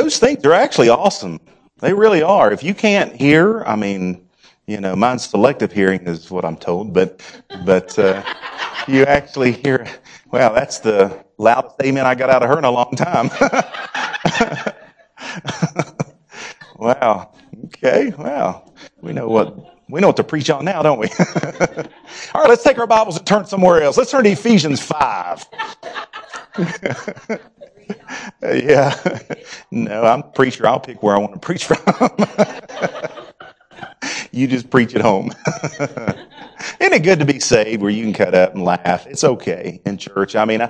those things are actually awesome. They really are. If you can't hear, I mean, you know, mine's selective hearing is what I'm told, but, but, uh, you actually hear, wow, that's the loudest amen I got out of her in a long time. wow. Okay. Wow. We know what, we know what to preach on now, don't we? All right, let's take our Bibles and turn somewhere else. Let's turn to Ephesians 5. yeah. No, I'm preacher. I'll pick where I want to preach from. you just preach at home. Isn't it good to be saved where you can cut up and laugh? It's okay in church. I mean, I,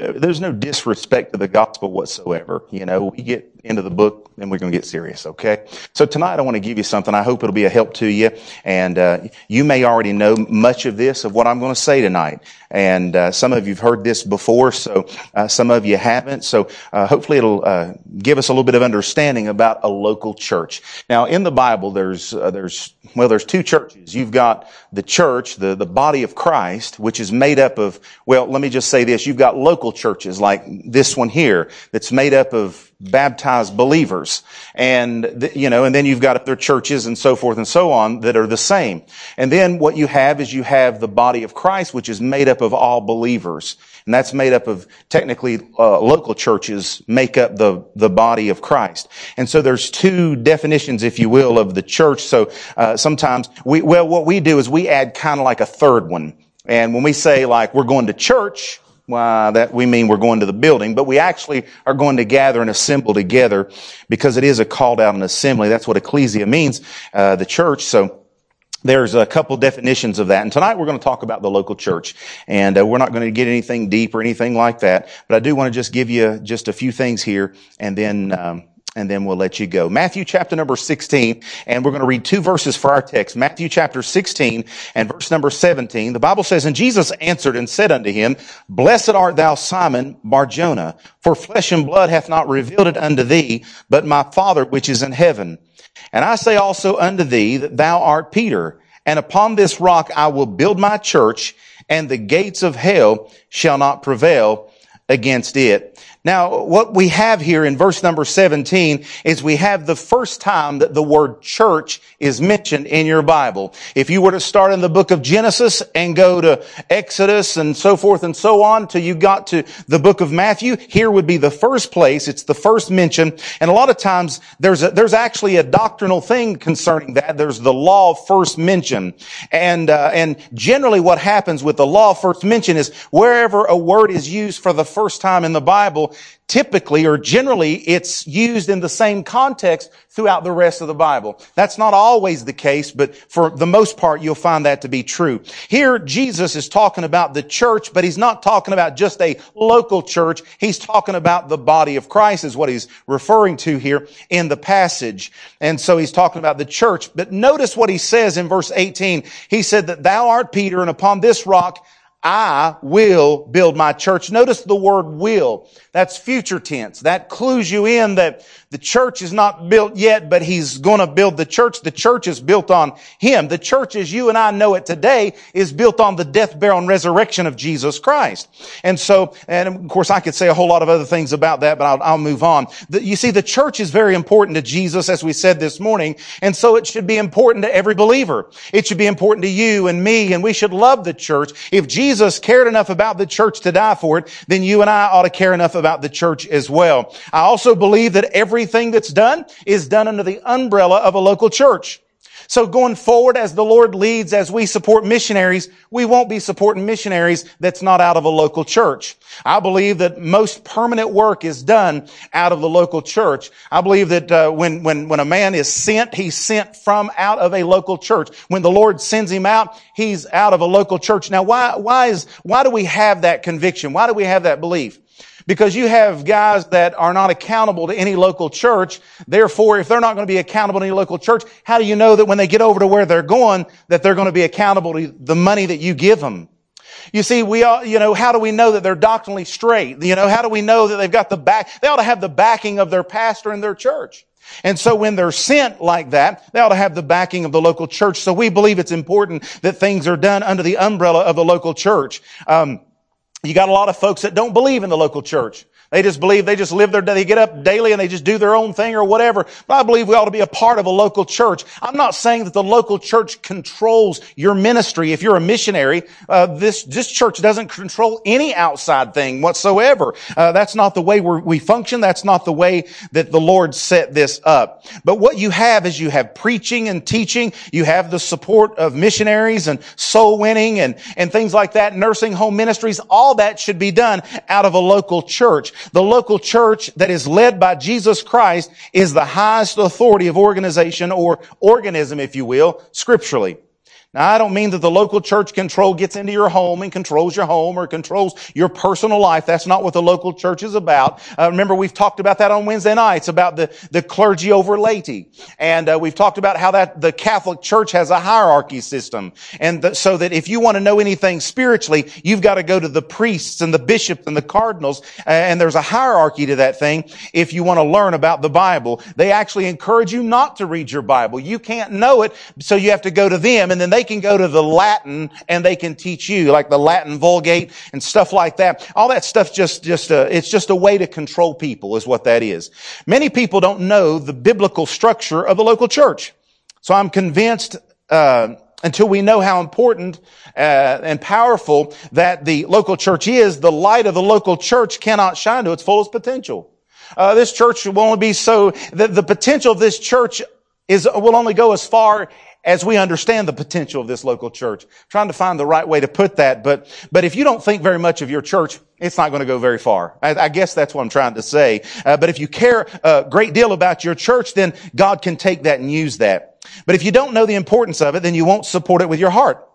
uh, there's no disrespect to the gospel whatsoever. You know, we get into the book then we're going to get serious, okay? So tonight I want to give you something. I hope it'll be a help to you. And uh, you may already know much of this, of what I'm going to say tonight. And uh, some of you have heard this before, so uh, some of you haven't. So uh, hopefully it'll uh, give us a little bit of understanding about a local church. Now, in the Bible, there's, uh, there's, well, there's two churches. You've got the church, the, the body of Christ, which is made up of, well, let me just say this. You've got local churches like this one here that's made up of baptized believers. And, you know, and then you've got their churches and so forth and so on that are the same. And then what you have is you have the body of Christ, which is made up of all believers. And that's made up of technically uh, local churches make up the, the body of Christ. And so there's two definitions, if you will, of the church. So uh, sometimes we, well, what we do is we add kind of like a third one. And when we say like we're going to church, well, that we mean we're going to the building, but we actually are going to gather and assemble together because it is a called out an assembly. That's what ecclesia means, uh, the church. So there's a couple definitions of that. And tonight we're going to talk about the local church. And uh, we're not going to get anything deep or anything like that. But I do want to just give you just a few things here and then, um, and then we'll let you go. Matthew chapter number 16, and we're going to read two verses for our text. Matthew chapter 16 and verse number 17. The Bible says, And Jesus answered and said unto him, Blessed art thou, Simon Barjona, for flesh and blood hath not revealed it unto thee, but my Father which is in heaven. And I say also unto thee that thou art Peter, and upon this rock I will build my church, and the gates of hell shall not prevail against it. Now, what we have here in verse number 17 is we have the first time that the word church is mentioned in your Bible. If you were to start in the book of Genesis and go to Exodus and so forth and so on till you got to the book of Matthew, here would be the first place. It's the first mention. And a lot of times there's a, there's actually a doctrinal thing concerning that. There's the law first mention. And, uh, and generally what happens with the law first mention is wherever a word is used for the first time in the Bible, typically or generally it's used in the same context throughout the rest of the Bible. That's not always the case, but for the most part, you'll find that to be true. Here, Jesus is talking about the church, but he's not talking about just a local church. He's talking about the body of Christ is what he's referring to here in the passage. And so he's talking about the church. But notice what he says in verse 18. He said that thou art Peter and upon this rock I will build my church. Notice the word will. That's future tense. That clues you in that the church is not built yet, but he's going to build the church. The church is built on him. The church as you and I know it today is built on the death, burial, and resurrection of Jesus Christ. And so, and of course I could say a whole lot of other things about that, but I'll, I'll move on. The, you see, the church is very important to Jesus, as we said this morning, and so it should be important to every believer. It should be important to you and me, and we should love the church. If Jesus cared enough about the church to die for it, then you and I ought to care enough about the church as well. I also believe that everything that's done is done under the umbrella of a local church. So going forward, as the Lord leads, as we support missionaries, we won't be supporting missionaries that's not out of a local church. I believe that most permanent work is done out of the local church. I believe that uh, when when when a man is sent, he's sent from out of a local church. When the Lord sends him out, he's out of a local church. Now, why why is why do we have that conviction? Why do we have that belief? Because you have guys that are not accountable to any local church. Therefore, if they're not going to be accountable to any local church, how do you know that when they get over to where they're going, that they're going to be accountable to the money that you give them? You see, we all, you know, how do we know that they're doctrinally straight? You know, how do we know that they've got the back, they ought to have the backing of their pastor and their church. And so when they're sent like that, they ought to have the backing of the local church. So we believe it's important that things are done under the umbrella of the local church. Um, you got a lot of folks that don't believe in the local church. They just believe they just live their, day. they get up daily and they just do their own thing or whatever. But I believe we ought to be a part of a local church. I'm not saying that the local church controls your ministry. If you're a missionary, uh, this, this church doesn't control any outside thing whatsoever. Uh, that's not the way we function. That's not the way that the Lord set this up. But what you have is you have preaching and teaching. You have the support of missionaries and soul winning and, and things like that, nursing home ministries. All that should be done out of a local church. The local church that is led by Jesus Christ is the highest authority of organization or organism, if you will, scripturally. Now, I don't mean that the local church control gets into your home and controls your home or controls your personal life. That's not what the local church is about. Uh, remember, we've talked about that on Wednesday nights about the, the clergy over laity. And uh, we've talked about how that the Catholic Church has a hierarchy system. And the, so that if you want to know anything spiritually, you've got to go to the priests and the bishops and the cardinals. And there's a hierarchy to that thing if you want to learn about the Bible. They actually encourage you not to read your Bible. You can't know it, so you have to go to them and then they they can go to the Latin and they can teach you, like the Latin Vulgate and stuff like that. All that stuff just, just, uh, it's just a way to control people is what that is. Many people don't know the biblical structure of the local church. So I'm convinced, uh, until we know how important uh, and powerful that the local church is, the light of the local church cannot shine to its fullest potential. Uh, this church will only be so the, the potential of this church is will only go as far as we understand the potential of this local church. I'm trying to find the right way to put that, but, but if you don't think very much of your church, it's not going to go very far. I, I guess that's what I'm trying to say. Uh, but if you care a great deal about your church, then God can take that and use that. But if you don't know the importance of it, then you won't support it with your heart.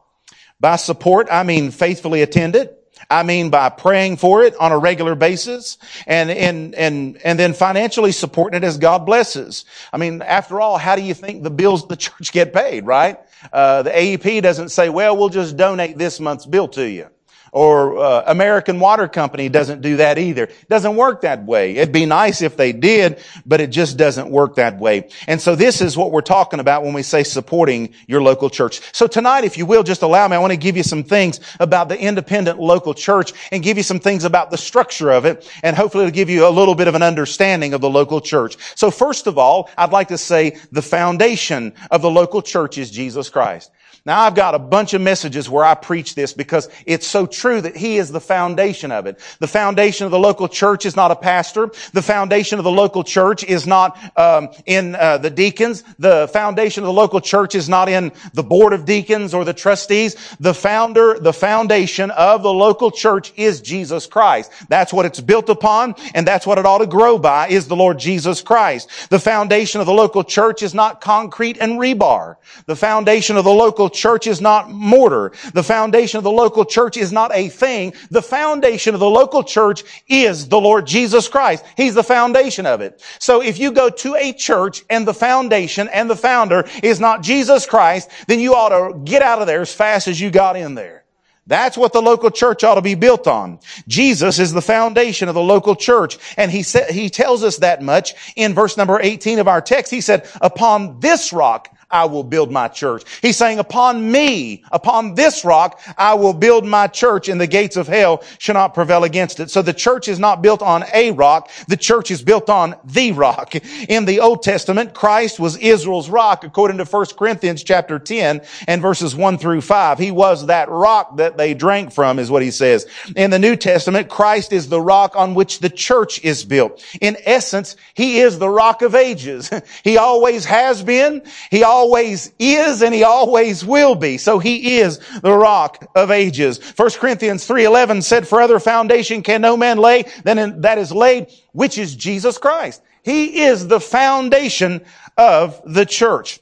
By support, I mean faithfully attend it, I mean by praying for it on a regular basis and, and, and, and then financially supporting it as God blesses. I mean, after all, how do you think the bills of the church get paid, right? Uh, the AEP doesn't say, well, we'll just donate this month's bill to you. Or uh, American Water Company doesn't do that either. It doesn't work that way. It'd be nice if they did, but it just doesn't work that way. And so this is what we're talking about when we say supporting your local church. So tonight, if you will, just allow me, I want to give you some things about the independent local church and give you some things about the structure of it and hopefully to give you a little bit of an understanding of the local church. So first of all, I'd like to say the foundation of the local church is Jesus Christ. Now I've got a bunch of messages where I preach this because it's so true that He is the foundation of it. The foundation of the local church is not a pastor. The foundation of the local church is not um, in uh, the deacons. The foundation of the local church is not in the board of deacons or the trustees. The founder, the foundation of the local church is Jesus Christ. That's what it's built upon, and that's what it ought to grow by is the Lord Jesus Christ. The foundation of the local church is not concrete and rebar. The foundation of the local church is not mortar. The foundation of the local church is not a thing. The foundation of the local church is the Lord Jesus Christ. He's the foundation of it. So if you go to a church and the foundation and the founder is not Jesus Christ, then you ought to get out of there as fast as you got in there. That's what the local church ought to be built on. Jesus is the foundation of the local church. And he said, he tells us that much in verse number 18 of our text. He said, upon this rock I will build my church. He's saying, upon me, upon this rock, I will build my church and the gates of hell shall not prevail against it. So the church is not built on a rock. The church is built on the rock. In the Old Testament, Christ was Israel's rock according to 1 Corinthians chapter 10 and verses 1 through 5. He was that rock that they drank from is what he says. In the New Testament, Christ is the rock on which the church is built. In essence, he is the rock of ages. he always has been. He always always is and he always will be. So he is the rock of ages. 1 Corinthians 3.11 said, for other foundation can no man lay than that is laid, which is Jesus Christ. He is the foundation of the church.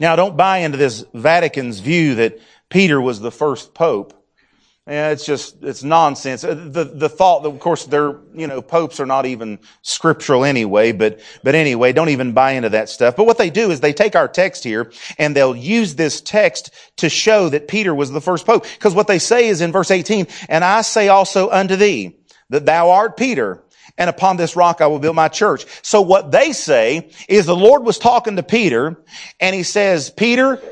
Now don't buy into this Vatican's view that Peter was the first pope. Yeah, it's just, it's nonsense. Uh, the, the thought that, of course, they're, you know, popes are not even scriptural anyway, but, but anyway, don't even buy into that stuff. But what they do is they take our text here and they'll use this text to show that Peter was the first pope. Because what they say is in verse 18, and I say also unto thee that thou art Peter, and upon this rock I will build my church. So what they say is the Lord was talking to Peter and he says, Peter,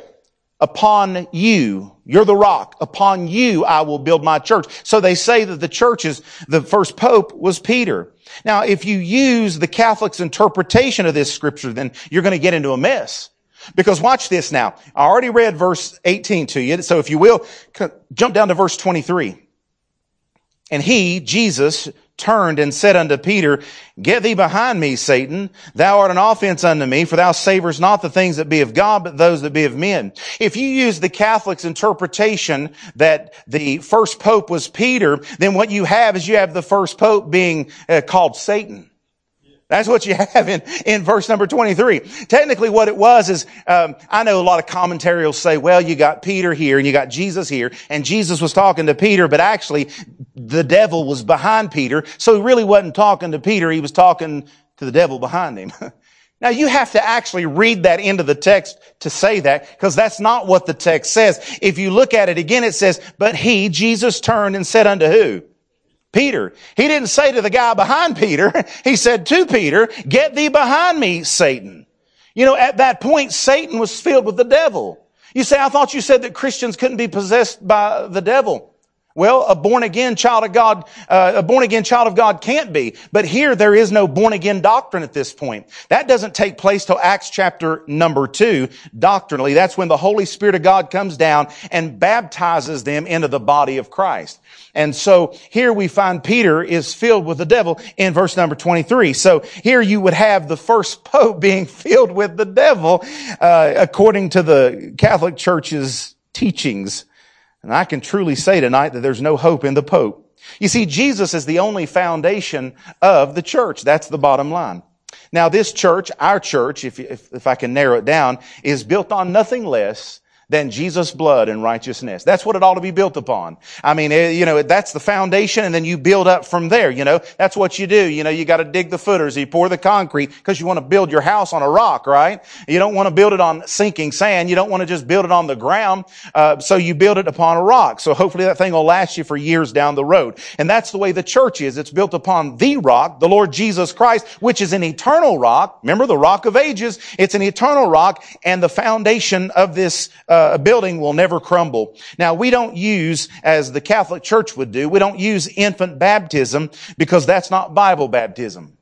upon you You're the rock. Upon you I will build my church. So they say that the church is, the first pope was Peter. Now, if you use the Catholic's interpretation of this scripture, then you're going to get into a mess. Because watch this now. I already read verse 18 to you. So if you will, jump down to verse 23. And he, Jesus, turned and said unto Peter, Get thee behind me, Satan. Thou art an offense unto me, for thou savorest not the things that be of God, but those that be of men. If you use the Catholic's interpretation that the first pope was Peter, then what you have is you have the first pope being uh, called Satan. That's what you have in, in verse number 23. Technically what it was is, um, I know a lot of commentaries will say, well, you got Peter here and you got Jesus here, and Jesus was talking to Peter, but actually the devil was behind Peter, so he really wasn't talking to Peter, he was talking to the devil behind him. Now you have to actually read that into the text to say that, because that's not what the text says. If you look at it again, it says, but he, Jesus turned and said unto who? Peter. He didn't say to the guy behind Peter, he said to Peter, get thee behind me, Satan. You know, at that point, Satan was filled with the devil. You say, I thought you said that Christians couldn't be possessed by the devil. Well, a born again child of God, uh, a born again child of God can't be. But here there is no born again doctrine at this point. That doesn't take place till Acts chapter number two, doctrinally. That's when the Holy Spirit of God comes down and baptizes them into the body of Christ. And so here we find Peter is filled with the devil in verse number 23. So here you would have the first pope being filled with the devil, uh, according to the Catholic Church's teachings. And I can truly say tonight that there's no hope in the Pope. You see, Jesus is the only foundation of the church. That's the bottom line. Now this church, our church, if, if, if I can narrow it down, is built on nothing less than Jesus' blood and righteousness. That's what it ought to be built upon. I mean, eh, you know, that's the foundation and then you build up from there, you know. That's what you do. You know, you gotta dig the footers, you pour the concrete because you want to build your house on a rock, right? You don't want to build it on sinking sand. You don't want to just build it on the ground. Uh, so you build it upon a rock. So hopefully that thing will last you for years down the road. And that's the way the church is. It's built upon the rock, the Lord Jesus Christ, which is an eternal rock. Remember the rock of ages? It's an eternal rock and the foundation of this, uh, uh, a building will never crumble. Now we don't use, as the Catholic Church would do, we don't use infant baptism because that's not Bible baptism.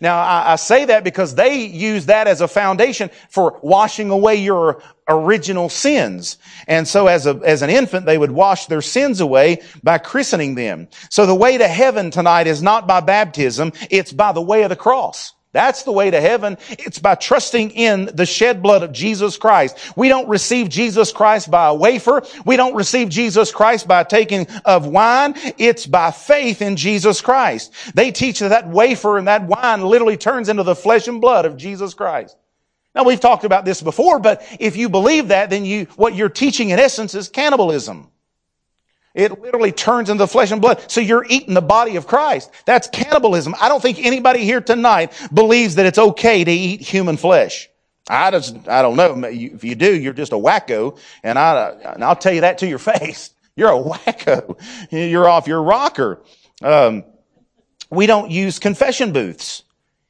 Now, I, I, say that because they use that as a foundation for washing away your original sins. And so as a, as an infant, they would wash their sins away by christening them. So the way to heaven tonight is not by baptism, it's by the way of the cross. That's the way to heaven. It's by trusting in the shed blood of Jesus Christ. We don't receive Jesus Christ by a wafer. We don't receive Jesus Christ by taking of wine. It's by faith in Jesus Christ. They teach that that wafer and that wine literally turns into the flesh and blood of Jesus Christ. Now we've talked about this before, but if you believe that, then you, what you're teaching in essence is cannibalism. It literally turns into flesh and blood. So you're eating the body of Christ. That's cannibalism. I don't think anybody here tonight believes that it's okay to eat human flesh. I just, I don't know. If you do, you're just a wacko. And I, and I'll tell you that to your face. You're a wacko. You're off your rocker. Um, we don't use confession booths.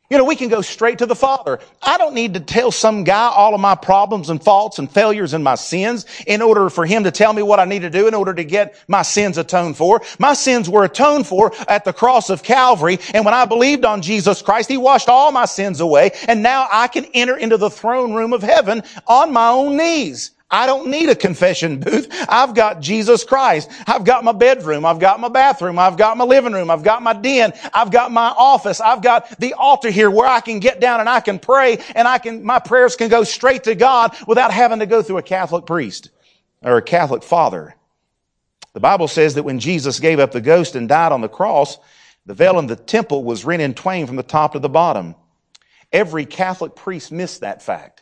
You know, we can go straight to the Father. I don't need to tell some guy all of my problems and faults and failures and my sins in order for him to tell me what I need to do in order to get my sins atoned for. My sins were atoned for at the cross of Calvary. And when I believed on Jesus Christ, He washed all my sins away. And now I can enter into the throne room of heaven on my own knees. I don't need a confession booth. I've got Jesus Christ. I've got my bedroom. I've got my bathroom. I've got my living room. I've got my den. I've got my office. I've got the altar here where I can get down and I can pray and I can, my prayers can go straight to God without having to go through a Catholic priest or a Catholic father. The Bible says that when Jesus gave up the ghost and died on the cross, the veil in the temple was rent in twain from the top to the bottom. Every Catholic priest missed that fact.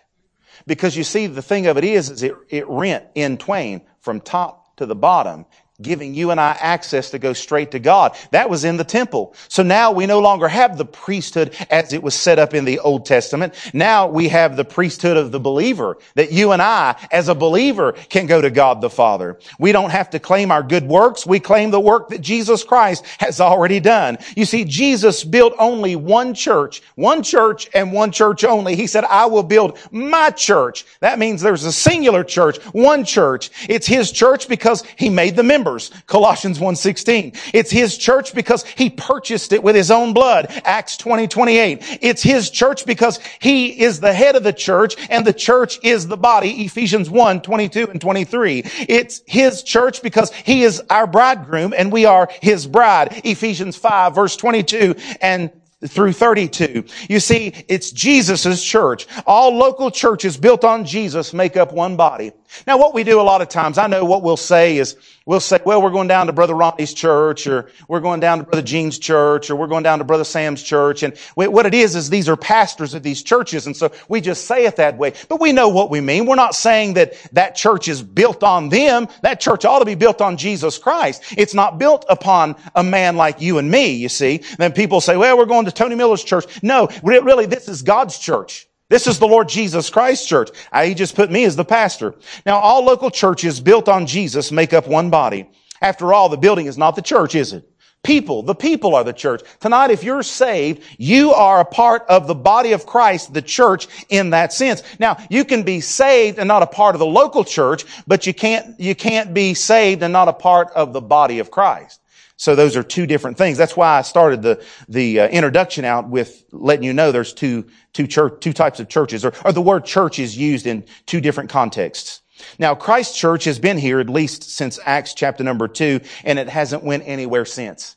Because you see, the thing of it is, is it, it rent in twain from top to the bottom. Giving you and I access to go straight to God. That was in the temple. So now we no longer have the priesthood as it was set up in the Old Testament. Now we have the priesthood of the believer that you and I as a believer can go to God the Father. We don't have to claim our good works. We claim the work that Jesus Christ has already done. You see, Jesus built only one church, one church and one church only. He said, I will build my church. That means there's a singular church, one church. It's his church because he made the members members. Colossians 1.16. It's His church because He purchased it with His own blood. Acts 20, 28. It's His church because He is the head of the church and the church is the body. Ephesians 1, 22 and 23. It's His church because He is our bridegroom and we are His bride. Ephesians 5 verse 22 and through 32. You see, it's Jesus' church. All local churches built on Jesus make up one body. Now what we do a lot of times, I know what we'll say is, we'll say, well, we're going down to Brother Ronnie's church, or we're going down to Brother Gene's church, or we're going down to Brother Sam's church. And what it is, is these are pastors of these churches. And so we just say it that way. But we know what we mean. We're not saying that that church is built on them. That church ought to be built on Jesus Christ. It's not built upon a man like you and me, you see. Then people say, well, we're going to Tony Miller's church. No, really, this is God's church. This is the Lord Jesus Christ church. I, he just put me as the pastor. Now, all local churches built on Jesus make up one body. After all, the building is not the church, is it? People, the people are the church. Tonight, if you're saved, you are a part of the body of Christ, the church, in that sense. Now, you can be saved and not a part of the local church, but you can't, you can't be saved and not a part of the body of Christ. So those are two different things. That's why I started the, the uh, introduction out with letting you know there's two, two church, two types of churches, or, or the word church is used in two different contexts. Now, Christ Church has been here at least since Acts chapter number two, and it hasn't went anywhere since.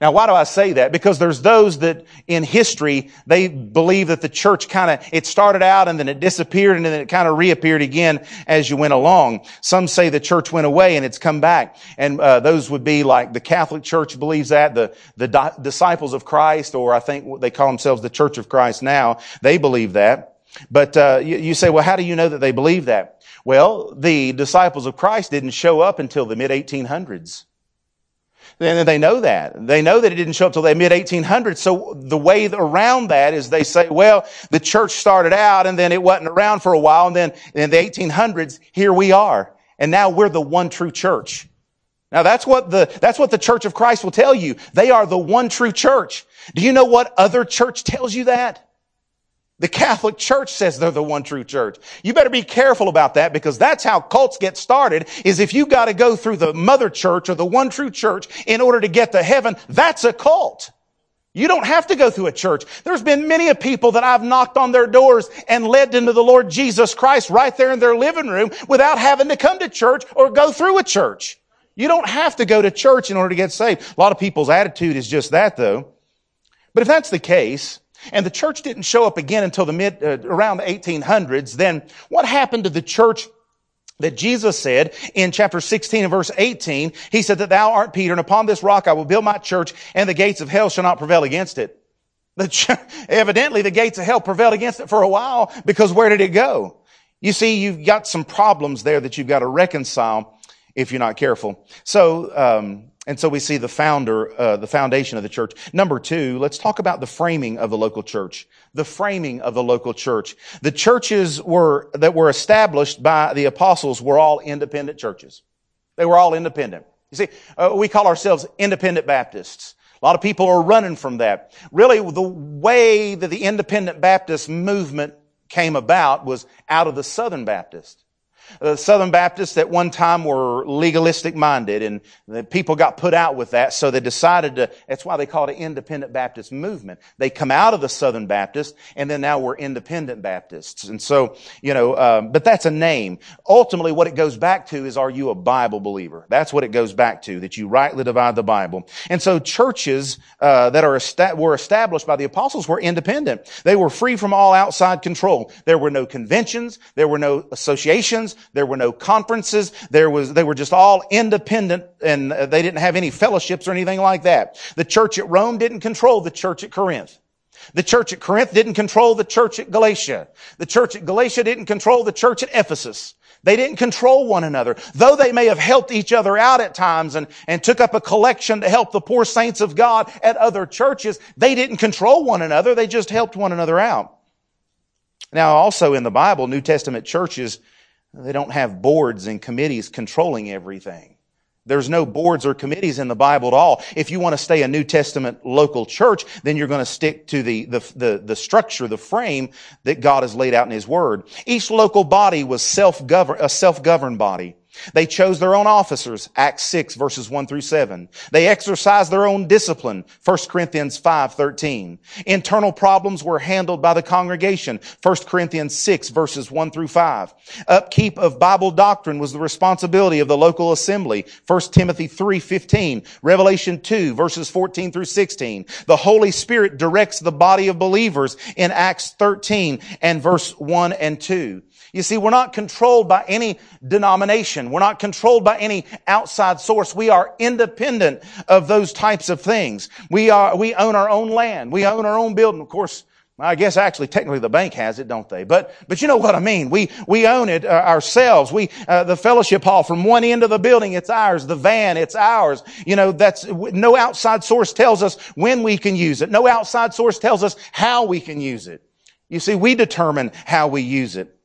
Now, why do I say that? Because there's those that in history, they believe that the church kind of, it started out and then it disappeared and then it kind of reappeared again as you went along. Some say the church went away and it's come back. And uh, those would be like the Catholic Church believes that, the, the di- disciples of Christ, or I think what they call themselves the Church of Christ now, they believe that. But uh, you, you say, well, how do you know that they believe that? Well, the disciples of Christ didn't show up until the mid 1800s. And they know that. They know that it didn't show up till the mid 1800s. So the way around that is they say, well, the church started out and then it wasn't around for a while. And then in the 1800s, here we are. And now we're the one true church. Now that's what the, that's what the church of Christ will tell you. They are the one true church. Do you know what other church tells you that? The Catholic Church says they're the one true church. You better be careful about that because that's how cults get started is if you got to go through the mother church or the one true church in order to get to heaven, that's a cult. You don't have to go through a church. There's been many of people that I've knocked on their doors and led into the Lord Jesus Christ right there in their living room without having to come to church or go through a church. You don't have to go to church in order to get saved. A lot of people's attitude is just that though. But if that's the case, and the church didn't show up again until the mid, uh, around the 1800s, then what happened to the church that Jesus said in chapter 16 and verse 18? He said that thou art Peter and upon this rock I will build my church and the gates of hell shall not prevail against it. The ch- evidently the gates of hell prevailed against it for a while because where did it go? You see, you've got some problems there that you've got to reconcile if you're not careful. So, um, and so we see the founder, uh, the foundation of the church. Number two, let's talk about the framing of the local church. The framing of the local church. The churches were, that were established by the apostles were all independent churches. They were all independent. You see, uh, we call ourselves independent Baptists. A lot of people are running from that. Really, the way that the independent Baptist movement came about was out of the Southern Baptist. The Southern Baptists at one time were legalistic minded and the people got put out with that. So they decided to, that's why they called it independent Baptist movement. They come out of the Southern Baptist and then now we're independent Baptists. And so, you know, um, but that's a name. Ultimately what it goes back to is are you a Bible believer? That's what it goes back to, that you rightly divide the Bible. And so churches, uh, that are, were established by the apostles were independent. They were free from all outside control. There were no conventions. There were no associations. There were no conferences. There was, they were just all independent and they didn't have any fellowships or anything like that. The church at Rome didn't control the church at Corinth. The church at Corinth didn't control the church at Galatia. The church at Galatia didn't control the church at Ephesus. They didn't control one another. Though they may have helped each other out at times and, and took up a collection to help the poor saints of God at other churches, they didn't control one another. They just helped one another out. Now, also in the Bible, New Testament churches, they don't have boards and committees controlling everything. There's no boards or committees in the Bible at all. If you want to stay a New Testament local church, then you're going to stick to the, the, the, the structure, the frame that God has laid out in His Word. Each local body was self-govern, a self-governed body. They chose their own officers, Acts 6 verses 1 through 7. They exercised their own discipline, 1 Corinthians 5, 13. Internal problems were handled by the congregation, 1 Corinthians 6 verses 1 through 5. Upkeep of Bible doctrine was the responsibility of the local assembly, 1 Timothy 3, 15. Revelation 2 verses 14 through 16. The Holy Spirit directs the body of believers in Acts 13 and verse 1 and 2. You see, we're not controlled by any denomination. We're not controlled by any outside source. We are independent of those types of things. We are, we own our own land. We own our own building. Of course, I guess actually technically the bank has it, don't they? But, but you know what I mean. We, we own it uh, ourselves. We, uh, the fellowship hall from one end of the building, it's ours. The van, it's ours. You know, that's, no outside source tells us when we can use it. No outside source tells us how we can use it. You see, we determine how we use it.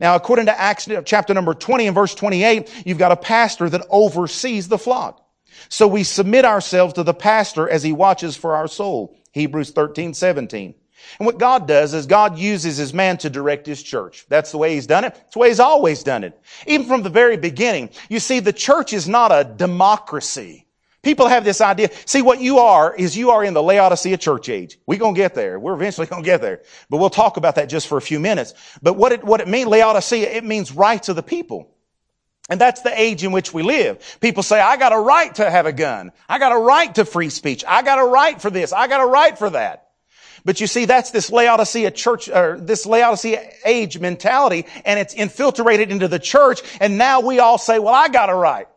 Now, according to Acts chapter number 20 and verse 28, you've got a pastor that oversees the flock. So we submit ourselves to the pastor as he watches for our soul. Hebrews 13, 17. And what God does is God uses his man to direct his church. That's the way he's done it. It's the way he's always done it. Even from the very beginning. You see, the church is not a democracy. People have this idea. See, what you are is you are in the Laodicea church age. We're going to get there. We're eventually going to get there. But we'll talk about that just for a few minutes. But what it, what it means, Laodicea, it means rights of the people. And that's the age in which we live. People say, I got a right to have a gun. I got a right to free speech. I got a right for this. I got a right for that. But you see, that's this Laodicea church, or this Laodicea age mentality, and it's infiltrated into the church, and now we all say, well, I got a right.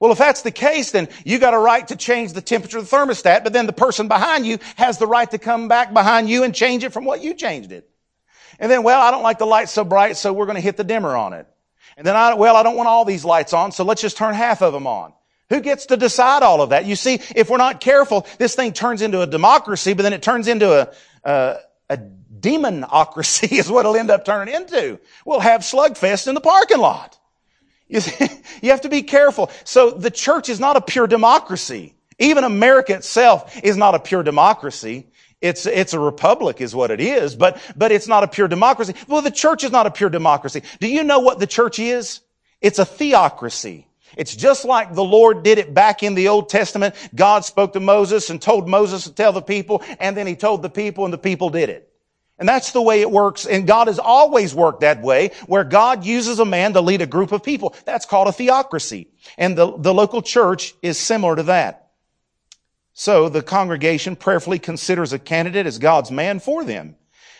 Well, if that's the case, then you got a right to change the temperature of the thermostat, but then the person behind you has the right to come back behind you and change it from what you changed it. And then, well, I don't like the light so bright, so we're going to hit the dimmer on it. And then I, well, I don't want all these lights on, so let's just turn half of them on. Who gets to decide all of that? You see, if we're not careful, this thing turns into a democracy, but then it turns into a, a, a demonocracy is what it'll end up turning into. We'll have slugfest in the parking lot. You, you have to be careful. So the church is not a pure democracy. Even America itself is not a pure democracy. It's, it's a republic is what it is, but, but it's not a pure democracy. Well, the church is not a pure democracy. Do you know what the church is? It's a theocracy. It's just like the Lord did it back in the Old Testament. God spoke to Moses and told Moses to tell the people, and then he told the people and the people did it. And that's the way it works. And God has always worked that way, where God uses a man to lead a group of people. That's called a theocracy. And the, the local church is similar to that. So the congregation prayerfully considers a candidate as God's man for them.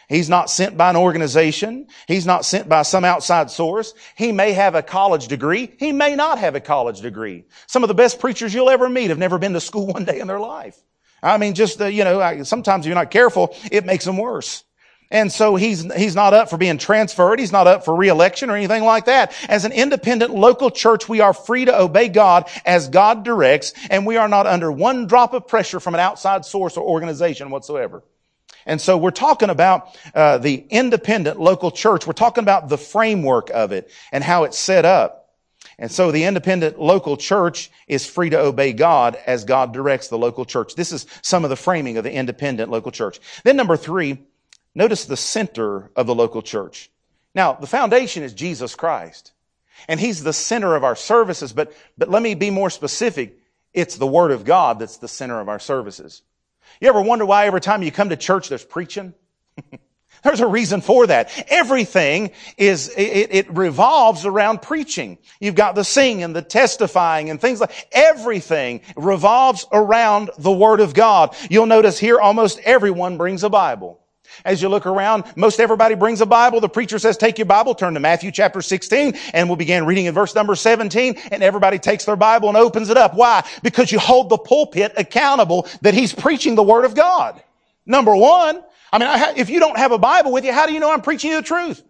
He's not sent by an organization. He's not sent by some outside source. He may have a college degree. He may not have a college degree. Some of the best preachers you'll ever meet have never been to school one day in their life. I mean, just, you know, sometimes if you're not careful, it makes them worse. And so he's, he's not up for being transferred. He's not up for reelection or anything like that. As an independent local church, we are free to obey God as God directs, and we are not under one drop of pressure from an outside source or organization whatsoever. And so we're talking about uh, the independent local church. We're talking about the framework of it and how it's set up. And so the independent local church is free to obey God as God directs the local church. This is some of the framing of the independent local church. Then number three, Notice the center of the local church. Now, the foundation is Jesus Christ. And He's the center of our services, but, but let me be more specific. It's the Word of God that's the center of our services. You ever wonder why every time you come to church there's preaching? There's a reason for that. Everything is, it, it, revolves around preaching. You've got the singing, the testifying and things like, everything revolves around the Word of God. You'll notice here almost everyone brings a Bible. As you look around, most everybody brings a Bible. The preacher says, take your Bible, turn to Matthew chapter 16, and we'll begin reading in verse number 17, and everybody takes their Bible and opens it up. Why? Because you hold the pulpit accountable that he's preaching the Word of God. Number one, I mean, if you don't have a Bible with you, how do you know I'm preaching you the truth?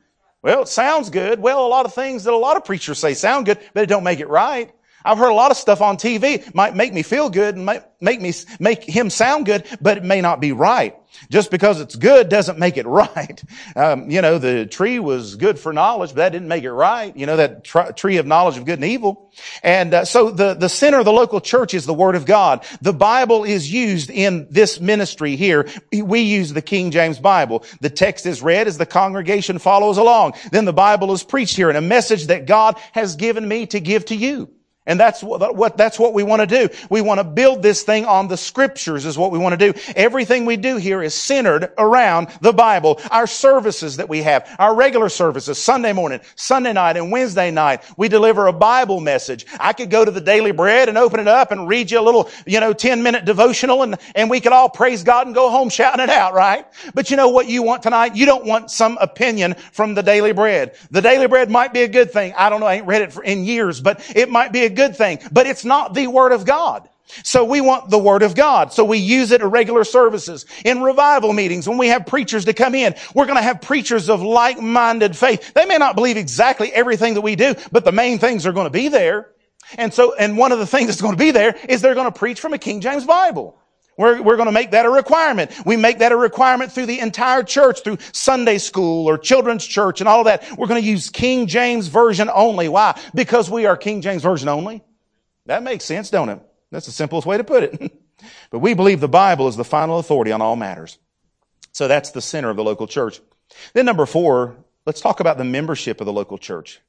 Well, it sounds good. Well, a lot of things that a lot of preachers say sound good, but it don't make it right. I've heard a lot of stuff on TV might make me feel good and make me, make him sound good, but it may not be right. Just because it's good doesn't make it right. Um, you know, the tree was good for knowledge, but that didn't make it right. You know, that tr- tree of knowledge of good and evil. And uh, so the, the center of the local church is the Word of God. The Bible is used in this ministry here. We use the King James Bible. The text is read as the congregation follows along. Then the Bible is preached here and a message that God has given me to give to you. And that's what, what, that's what we want to do. We want to build this thing on the scriptures is what we want to do. Everything we do here is centered around the Bible. Our services that we have, our regular services, Sunday morning, Sunday night, and Wednesday night, we deliver a Bible message. I could go to the Daily Bread and open it up and read you a little, you know, 10 minute devotional and, and we could all praise God and go home shouting it out, right? But you know what you want tonight? You don't want some opinion from the Daily Bread. The Daily Bread might be a good thing. I don't know. I ain't read it for, in years, but it might be a good thing, but it's not the Word of God. So we want the Word of God. So we use it at regular services, in revival meetings, when we have preachers to come in. We're going to have preachers of like-minded faith. They may not believe exactly everything that we do, but the main things are going to be there. And so, and one of the things that's going to be there is they're going to preach from a King James Bible. We're, we're going to make that a requirement. We make that a requirement through the entire church, through Sunday school or children's church and all that. We're going to use King James Version only. Why? Because we are King James Version only. That makes sense, don't it? That's the simplest way to put it. but we believe the Bible is the final authority on all matters. So that's the center of the local church. Then number four, let's talk about the membership of the local church.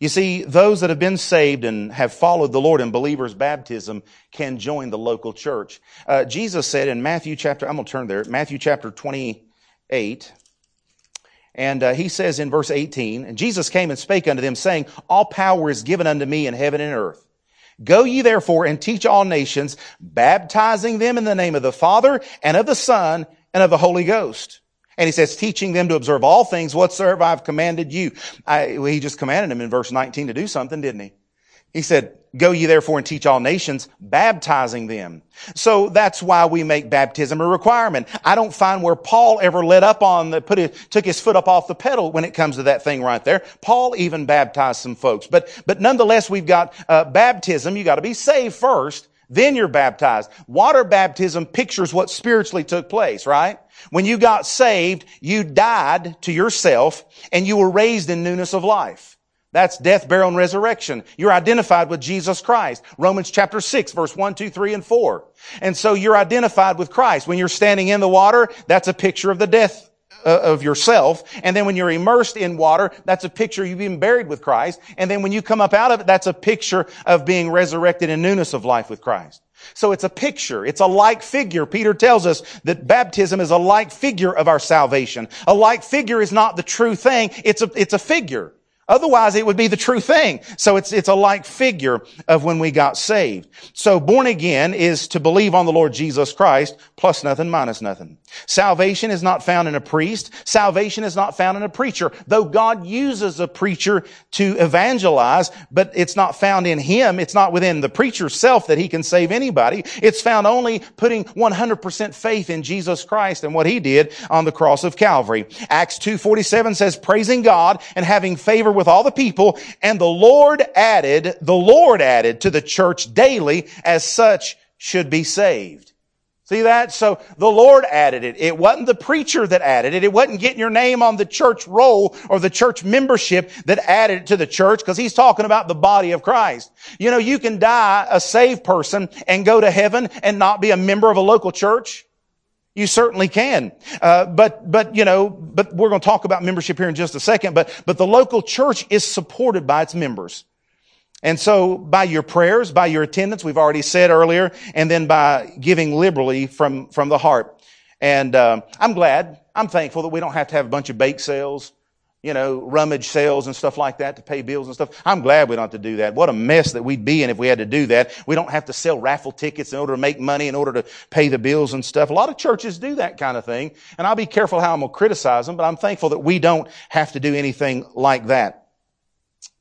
You see, those that have been saved and have followed the Lord in believers' baptism can join the local church. Uh, Jesus said in Matthew chapter, I'm going to turn there, Matthew chapter 28, and uh, he says in verse 18, And Jesus came and spake unto them, saying, All power is given unto me in heaven and earth. Go ye therefore and teach all nations, baptizing them in the name of the Father and of the Son and of the Holy Ghost and he says, teaching them to observe all things whatsoever I've commanded you. I, well, he just commanded them in verse 19 to do something, didn't he? He said, go ye therefore and teach all nations, baptizing them. So that's why we make baptism a requirement. I don't find where Paul ever let up on the, put took his foot up off the pedal when it comes to that thing right there. Paul even baptized some folks. But, but nonetheless, we've got, uh, baptism. You gotta be saved first. Then you're baptized. Water baptism pictures what spiritually took place, right? When you got saved, you died to yourself and you were raised in newness of life. That's death, burial, and resurrection. You're identified with Jesus Christ. Romans chapter 6, verse 1, 2, 3, and 4. And so you're identified with Christ. When you're standing in the water, that's a picture of the death Uh, of yourself. And then when you're immersed in water, that's a picture you've been buried with Christ. And then when you come up out of it, that's a picture of being resurrected in newness of life with Christ. So it's a picture. It's a like figure. Peter tells us that baptism is a like figure of our salvation. A like figure is not the true thing. It's a, it's a figure. Otherwise, it would be the true thing. So it's, it's a like figure of when we got saved. So born again is to believe on the Lord Jesus Christ plus nothing minus nothing. Salvation is not found in a priest. Salvation is not found in a preacher. Though God uses a preacher to evangelize, but it's not found in him. It's not within the preacher's self that he can save anybody. It's found only putting 100% faith in Jesus Christ and what he did on the cross of Calvary. Acts 2.47 says, praising God and having favor with all the people, and the Lord added, the Lord added to the church daily as such should be saved. See that? So the Lord added it. It wasn't the preacher that added it. It wasn't getting your name on the church roll or the church membership that added it to the church because he's talking about the body of Christ. You know, you can die a saved person and go to heaven and not be a member of a local church. You certainly can. Uh, but, but, you know, but we're going to talk about membership here in just a second. But, but the local church is supported by its members. And so by your prayers, by your attendance, we've already said earlier, and then by giving liberally from, from the heart. And, um, I'm glad, I'm thankful that we don't have to have a bunch of bake sales you know, rummage sales and stuff like that to pay bills and stuff. I'm glad we don't have to do that. What a mess that we'd be in if we had to do that. We don't have to sell raffle tickets in order to make money, in order to pay the bills and stuff. A lot of churches do that kind of thing. And I'll be careful how I'm going to criticize them, but I'm thankful that we don't have to do anything like that.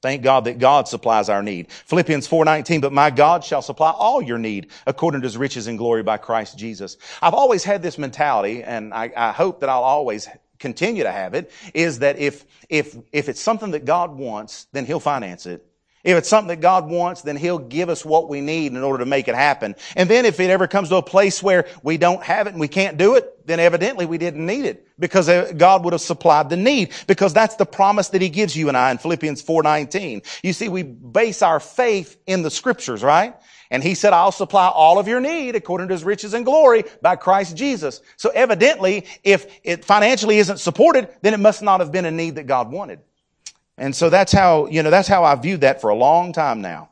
Thank God that God supplies our need. Philippians 4:19, but my God shall supply all your need according to his riches and glory by Christ Jesus. I've always had this mentality, and I, I hope that I'll always continue to have it, is that if, if, if it's something that God wants, then he'll finance it. If it's something that God wants, then He'll give us what we need in order to make it happen. And then if it ever comes to a place where we don't have it and we can't do it, then evidently we didn't need it because uh, God would have supplied the need because that's the promise that He gives you and I in Philippians 4.19. You see, we base our faith in the scriptures, right? And he said, I'll supply all of your need according to his riches and glory by Christ Jesus. So evidently, if it financially isn't supported, then it must not have been a need that God wanted. And so that's how, you know, that's how I viewed that for a long time now.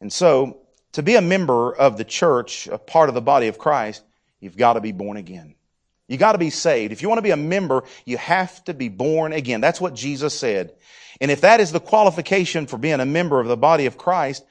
And so to be a member of the church, a part of the body of Christ, you've got to be born again. You got to be saved. If you want to be a member, you have to be born again. That's what Jesus said. And if that is the qualification for being a member of the body of Christ,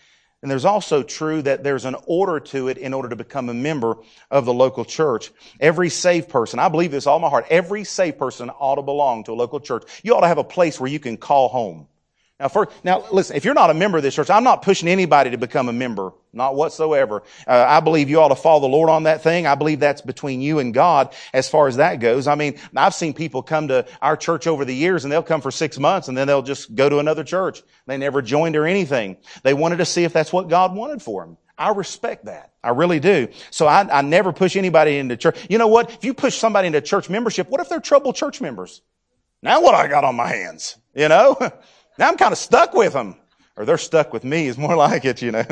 and there's also true that there's an order to it in order to become a member of the local church. Every saved person, I believe this all my heart, every saved person ought to belong to a local church. You ought to have a place where you can call home. Now, now listen, if you're not a member of this church, I'm not pushing anybody to become a member, not whatsoever. Uh, I believe you ought to follow the Lord on that thing. I believe that's between you and God as far as that goes. I mean, I've seen people come to our church over the years and they'll come for six months and then they'll just go to another church. They never joined or anything. They wanted to see if that's what God wanted for them. I respect that. I really do. So I, I never push anybody into church. You know what? If you push somebody into church membership, what if they're troubled church members? Now what I got on my hands? You know? Now I'm kind of stuck with them. Or they're stuck with me is more like it, you know.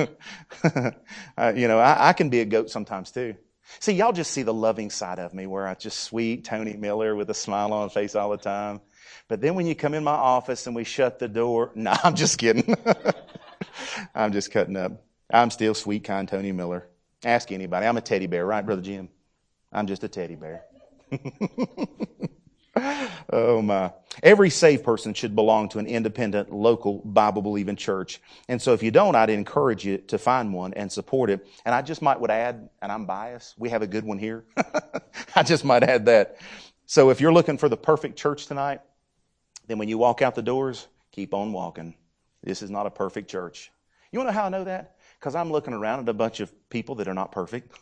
uh, you know, I, I can be a goat sometimes too. See, y'all just see the loving side of me where I just sweet Tony Miller with a smile on face all the time. But then when you come in my office and we shut the door, no, nah, I'm just kidding. I'm just cutting up. I'm still sweet, kind Tony Miller. Ask anybody. I'm a teddy bear, right, Brother Jim? I'm just a teddy bear. oh my. Every saved person should belong to an independent, local, Bible believing church. And so if you don't, I'd encourage you to find one and support it. And I just might would add, and I'm biased, we have a good one here. I just might add that. So if you're looking for the perfect church tonight, then when you walk out the doors, keep on walking. This is not a perfect church. You want to know how I know that? Because I'm looking around at a bunch of people that are not perfect.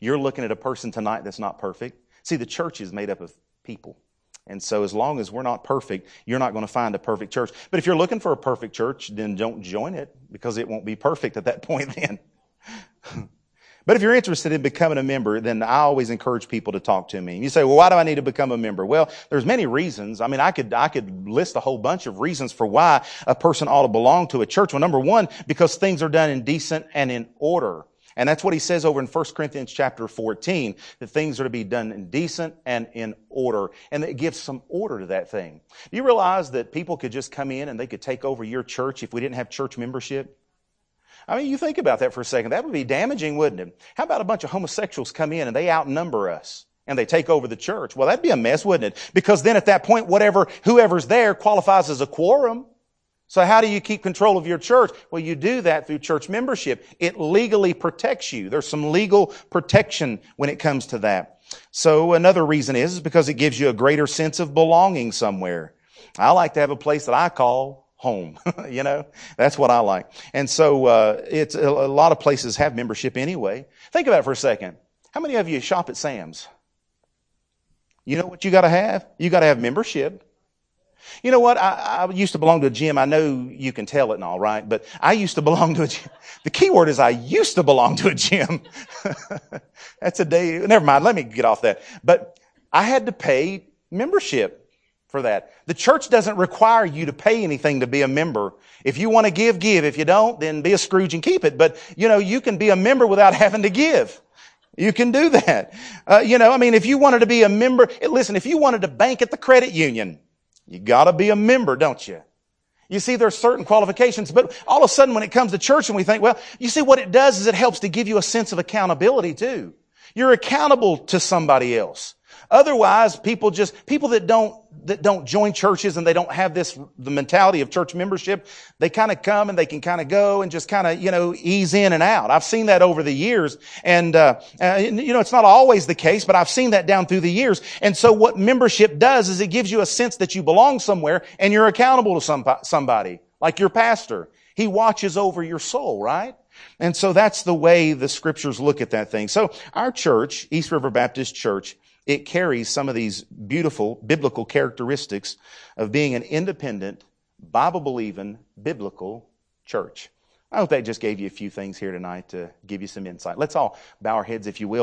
You're looking at a person tonight that's not perfect. See, the church is made up of people. And so, as long as we're not perfect, you're not going to find a perfect church. But if you're looking for a perfect church, then don't join it because it won't be perfect at that point then. but if you're interested in becoming a member, then I always encourage people to talk to me. And you say, well, why do I need to become a member? Well, there's many reasons. I mean, I could, I could list a whole bunch of reasons for why a person ought to belong to a church. Well, number one, because things are done in decent and in order. And that's what he says over in 1 Corinthians chapter 14, that things are to be done in decent and in order. And it gives some order to that thing. Do you realize that people could just come in and they could take over your church if we didn't have church membership? I mean, you think about that for a second. That would be damaging, wouldn't it? How about a bunch of homosexuals come in and they outnumber us? and they take over the church. Well, that'd be a mess, wouldn't it? Because then at that point, whatever, whoever's there qualifies as a quorum. So how do you keep control of your church? Well, you do that through church membership. It legally protects you. There's some legal protection when it comes to that. So another reason is, because it gives you a greater sense of belonging somewhere. I like to have a place that I call home. you know, that's what I like. And so uh, it's a, a lot of places have membership anyway. Think about it for a second. How many of you shop at Sam's? You know what you got to have? You got to have membership. You know what? I, I, used to belong to a gym. I know you can tell it and all right, but I used to belong to a gym. The key word is I used to belong to a gym. That's a day. Never mind. Let me get off that. But I had to pay membership for that. The church doesn't require you to pay anything to be a member. If you want to give, give. If you don't, then be a Scrooge and keep it. But, you know, you can be a member without having to give. You can do that. Uh, you know, I mean, if you wanted to be a member, listen, if you wanted to bank at the credit union, you gotta be a member, don't you? You see, there's certain qualifications, but all of a sudden when it comes to church and we think, well, you see what it does is it helps to give you a sense of accountability too. You're accountable to somebody else. Otherwise, people just, people that don't, that don't join churches and they don't have this, the mentality of church membership, they kind of come and they can kind of go and just kind of, you know, ease in and out. I've seen that over the years. And, uh, uh, you know, it's not always the case, but I've seen that down through the years. And so what membership does is it gives you a sense that you belong somewhere and you're accountable to some, somebody. like your pastor. He watches over your soul, right? And so that's the way the scriptures look at that thing. So our church, East River Baptist Church, it carries some of these beautiful biblical characteristics of being an independent, Bible believing, biblical church. I hope that just gave you a few things here tonight to give you some insight. Let's all bow our heads, if you will.